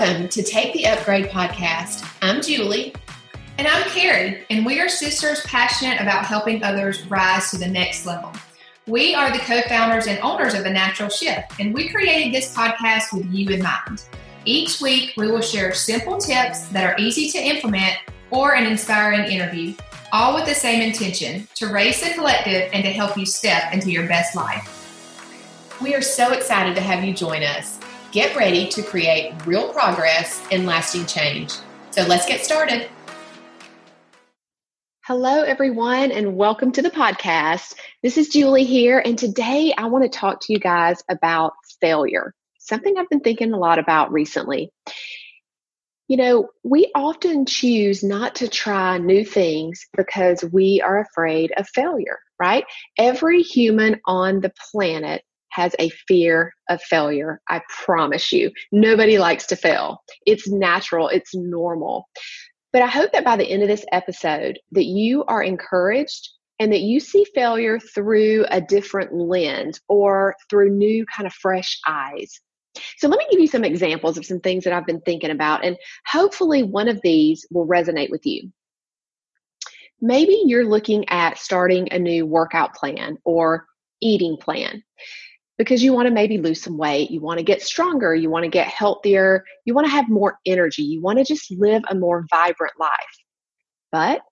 Welcome to Take the Upgrade podcast. I'm Julie. And I'm Carrie, and we are sisters passionate about helping others rise to the next level. We are the co founders and owners of The Natural Shift, and we created this podcast with you in mind. Each week, we will share simple tips that are easy to implement or an inspiring interview, all with the same intention to raise the collective and to help you step into your best life. We are so excited to have you join us. Get ready to create real progress and lasting change. So let's get started. Hello, everyone, and welcome to the podcast. This is Julie here, and today I want to talk to you guys about failure, something I've been thinking a lot about recently. You know, we often choose not to try new things because we are afraid of failure, right? Every human on the planet has a fear of failure. I promise you. Nobody likes to fail. It's natural, it's normal. But I hope that by the end of this episode that you are encouraged and that you see failure through a different lens or through new kind of fresh eyes. So let me give you some examples of some things that I've been thinking about and hopefully one of these will resonate with you. Maybe you're looking at starting a new workout plan or eating plan because you want to maybe lose some weight, you want to get stronger, you want to get healthier, you want to have more energy, you want to just live a more vibrant life. But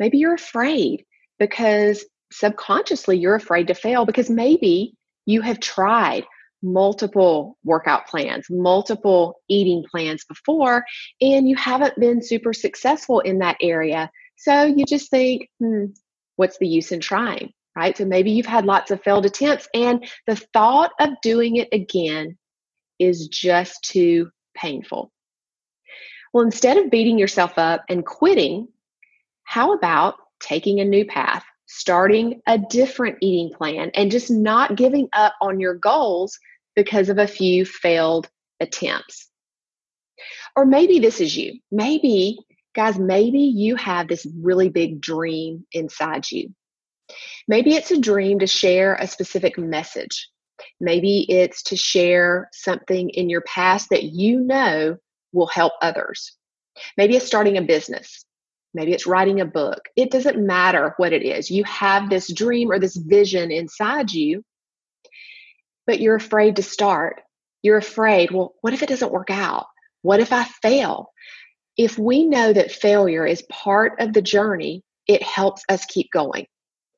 maybe you're afraid because subconsciously you're afraid to fail because maybe you have tried multiple workout plans, multiple eating plans before, and you haven't been super successful in that area. So you just think, hmm, what's the use in trying? Right? So maybe you've had lots of failed attempts, and the thought of doing it again is just too painful. Well, instead of beating yourself up and quitting, how about taking a new path, starting a different eating plan, and just not giving up on your goals because of a few failed attempts? Or maybe this is you. Maybe, guys, maybe you have this really big dream inside you. Maybe it's a dream to share a specific message. Maybe it's to share something in your past that you know will help others. Maybe it's starting a business. Maybe it's writing a book. It doesn't matter what it is. You have this dream or this vision inside you, but you're afraid to start. You're afraid, well, what if it doesn't work out? What if I fail? If we know that failure is part of the journey, it helps us keep going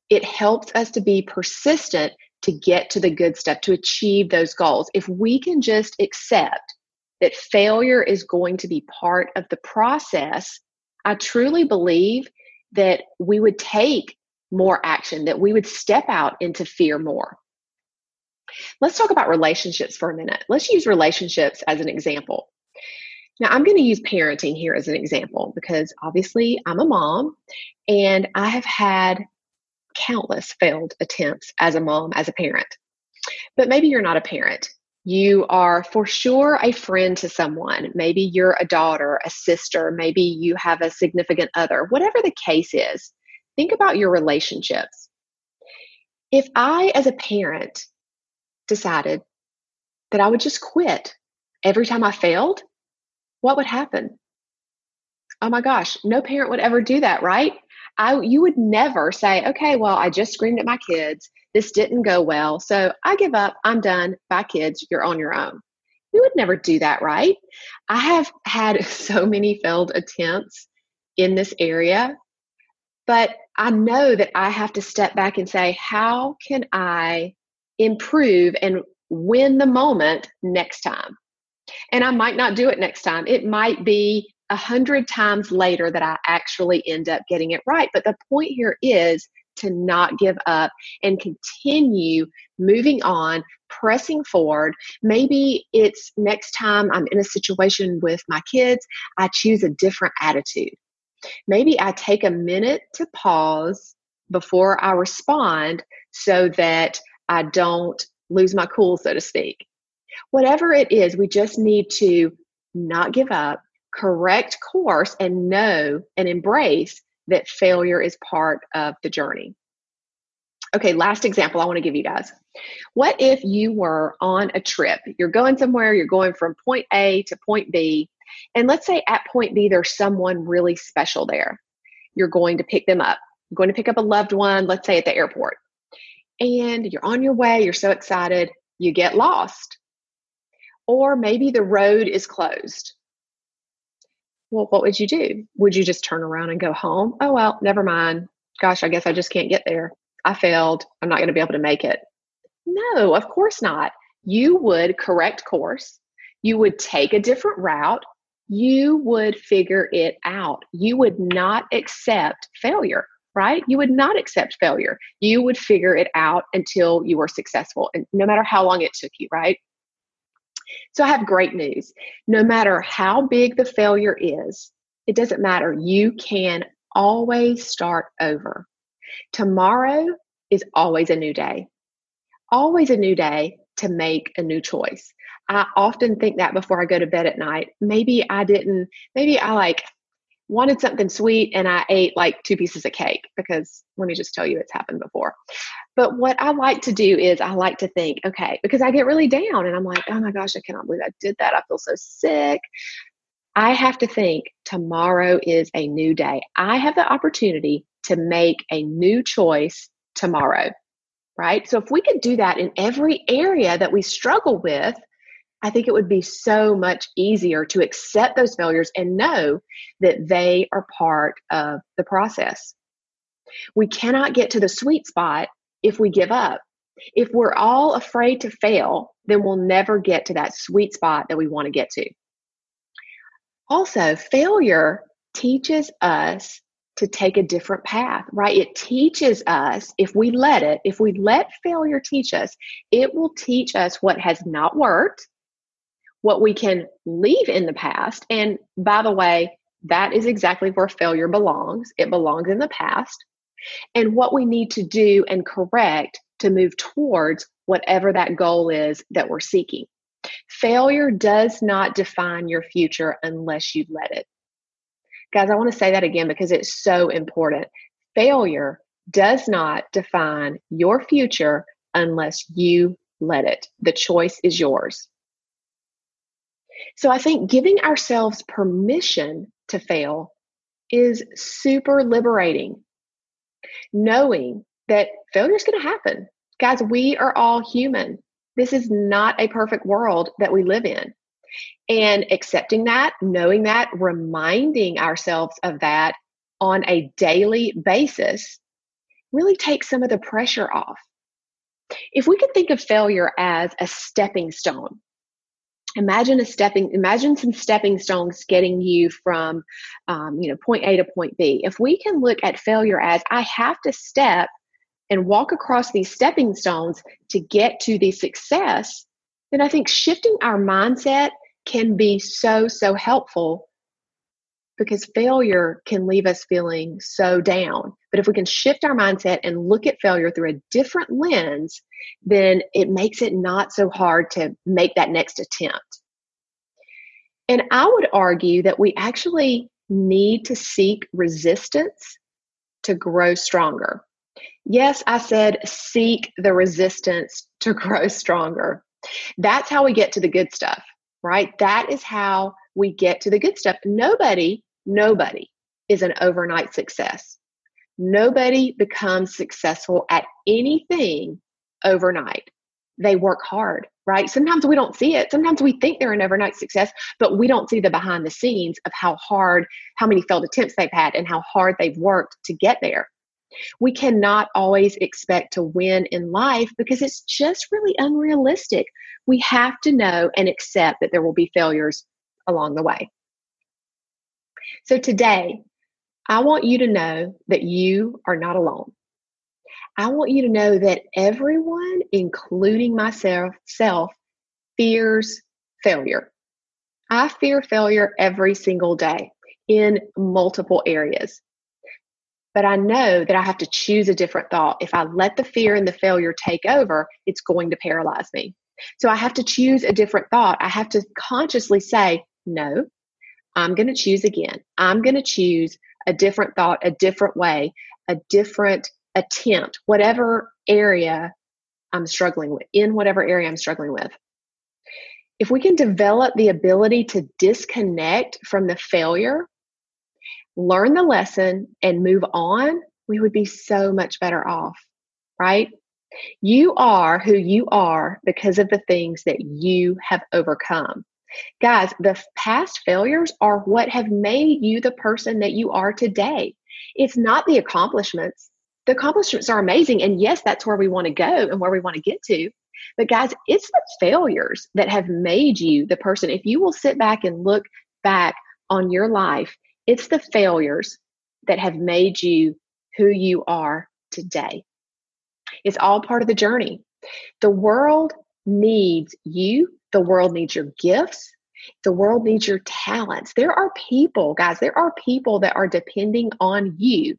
it helps us to be persistent to get to the good stuff, to achieve those goals. If we can just accept that failure is going to be part of the process, I truly believe that we would take more action, that we would step out into fear more. Let's talk about relationships for a minute. Let's use relationships as an example. Now, I'm going to use parenting here as an example because obviously I'm a mom and I have had countless failed attempts as a mom, as a parent. But maybe you're not a parent. You are for sure a friend to someone. Maybe you're a daughter, a sister, maybe you have a significant other. Whatever the case is, think about your relationships. If I, as a parent, decided that I would just quit every time I failed, what would happen? Oh my gosh, no parent would ever do that, right? I you would never say, okay, well, I just screamed at my kids. This didn't go well. So I give up. I'm done. Bye, kids. You're on your own. You would never do that, right? I have had so many failed attempts in this area, but I know that I have to step back and say, how can I improve and win the moment next time? And I might not do it next time. It might be a hundred times later that I actually end up getting it right. But the point here is to not give up and continue moving on, pressing forward. Maybe it's next time I'm in a situation with my kids, I choose a different attitude. Maybe I take a minute to pause before I respond so that I don't lose my cool, so to speak. Whatever it is, we just need to not give up, correct course and know and embrace that failure is part of the journey. Okay, last example I want to give you guys. What if you were on a trip? You're going somewhere, you're going from point A to point B, and let's say at point B there's someone really special there. You're going to pick them up. You're going to pick up a loved one, let's say at the airport. And you're on your way, you're so excited, you get lost. Or maybe the road is closed. Well, what would you do? Would you just turn around and go home? Oh, well, never mind. Gosh, I guess I just can't get there. I failed. I'm not going to be able to make it. No, of course not. You would correct course. You would take a different route. You would figure it out. You would not accept failure, right? You would not accept failure. You would figure it out until you were successful, and no matter how long it took you, right? So I have great news. No matter how big the failure is, it doesn't matter. You can always start over. Tomorrow is always a new day, always a new day to make a new choice. I often think that before I go to bed at night. Maybe I didn't, maybe I like wanted something sweet and I ate like two pieces of cake because let me just tell you it's happened before. But what I like to do is I like to think, okay, because I get really down and I'm like, oh my gosh, I cannot believe I did that. I feel so sick. I have to think tomorrow is a new day. I have the opportunity to make a new choice tomorrow, right? So if we could do that in every area that we struggle with, I think it would be so much easier to accept those failures and know that they are part of the process. We cannot get to the sweet spot if we give up. If we're all afraid to fail, then we'll never get to that sweet spot that we want to get to. Also, failure teaches us to take a different path, right? It teaches us, if we let it, if we let failure teach us, it will teach us what has not worked, what we can leave in the past. And by the way, that is exactly where failure belongs. It belongs in the past. And what we need to do and correct to move towards whatever that goal is that we're seeking. Failure does not define your future unless you let it. Guys, I want to say that again because it's so important. Failure does not define your future unless you let it. The choice is yours. So I think giving ourselves permission to fail is super liberating. Knowing that failure is going to happen. Guys, we are all human. This is not a perfect world that we live in. And accepting that, knowing that, reminding ourselves of that on a daily basis really takes some of the pressure off. If we could think of failure as a stepping stone, imagine a stepping imagine some stepping stones getting you from um, you know point a to point b. If we can look at failure as i have to step and walk across these stepping stones to get to the success then i think shifting our mindset can be so, so helpful because failure can leave us feeling so down. But if we can shift our mindset and look at failure through a different lens, then it makes it not so hard to make that next attempt. And I would argue that we actually need to seek resistance to grow stronger. Yes, I said seek the resistance to grow stronger. That's how we get to the good stuff right? That is how we get to the good stuff. Nobody, nobody is an overnight success. Nobody becomes successful at anything overnight. They work hard, right? Sometimes we don't see it. Sometimes we think they're an overnight success, but we don't see the behind the scenes of how hard, how many failed attempts they've had, and how hard they've worked to get there. We cannot always expect to win in life because it's just really unrealistic. We have to know and accept that there will be failures along the way. So today, I want you to know that you are not alone. I want you to know that everyone, including myself, self, fears failure. I fear failure every single day in multiple areas. But I know that I have to choose a different thought. If I let the fear and the failure take over, it's going to paralyze me. So I have to choose a different thought. I have to consciously say, no, I'm going to choose again. I'm going to choose a different thought, a different way, a different attempt, whatever area I'm struggling with, in whatever area I'm struggling with. If we can develop the ability to disconnect from the failure, learn the lesson, and move on, we would be so much better off, right? You are who you are because of the things that you have overcome. Guys, the past failures are what have made you the person that you are today. It's not the accomplishments. The accomplishments are amazing. And yes, that's where we want to go and where we want to get to. But guys, it's the failures that have made you the person. If you will sit back and look back on your life, it's the failures that have made you who you are today. It's all part of the journey. The world needs you, the world needs your gifts, the world needs your talents. There are people, guys, there are people that are depending on you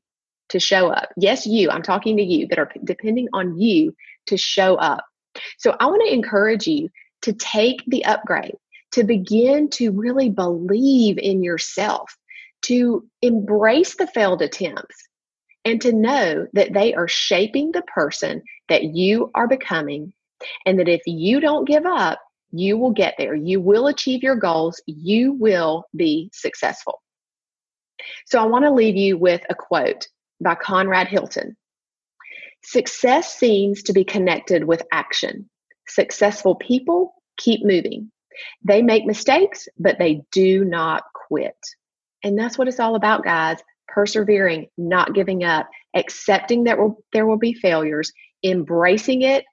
to show up. Yes, you, I'm talking to you, that are depending on you to show up. So I want to encourage you to take the upgrade, to begin to really believe in yourself, to embrace the failed attempts, and to know that they are shaping the person that you are becoming. And that if you don't give up, you will get there. You will achieve your goals. You will be successful. So I want to leave you with a quote by Conrad Hilton. Success seems to be connected with action. Successful people keep moving. They make mistakes, but they do not quit. And that's what it's all about, guys. Persevering, not giving up, accepting that there will be failures, embracing it,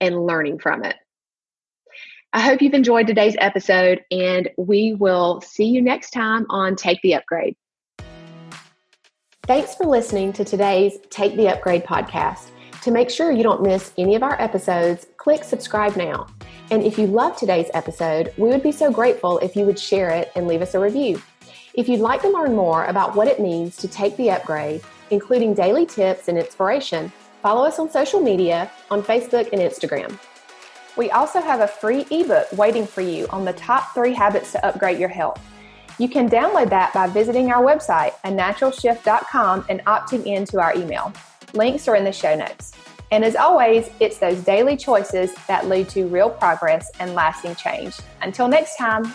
and learning from it. I hope you've enjoyed today's episode, and we will see you next time on Take the Upgrade. Thanks for listening to today's Take the Upgrade podcast. To make sure you don't miss any of our episodes, click subscribe now. And if you love today's episode, we would be so grateful if you would share it and leave us a review. If you'd like to learn more about what it means to take the upgrade, including daily tips and inspiration, follow us on social media on Facebook and Instagram. We also have a free ebook waiting for you on the top three habits to upgrade your health. You can download that by visiting our website, anaturalshift.com, and opting into our email. Links are in the show notes. And as always, it's those daily choices that lead to real progress and lasting change. Until next time.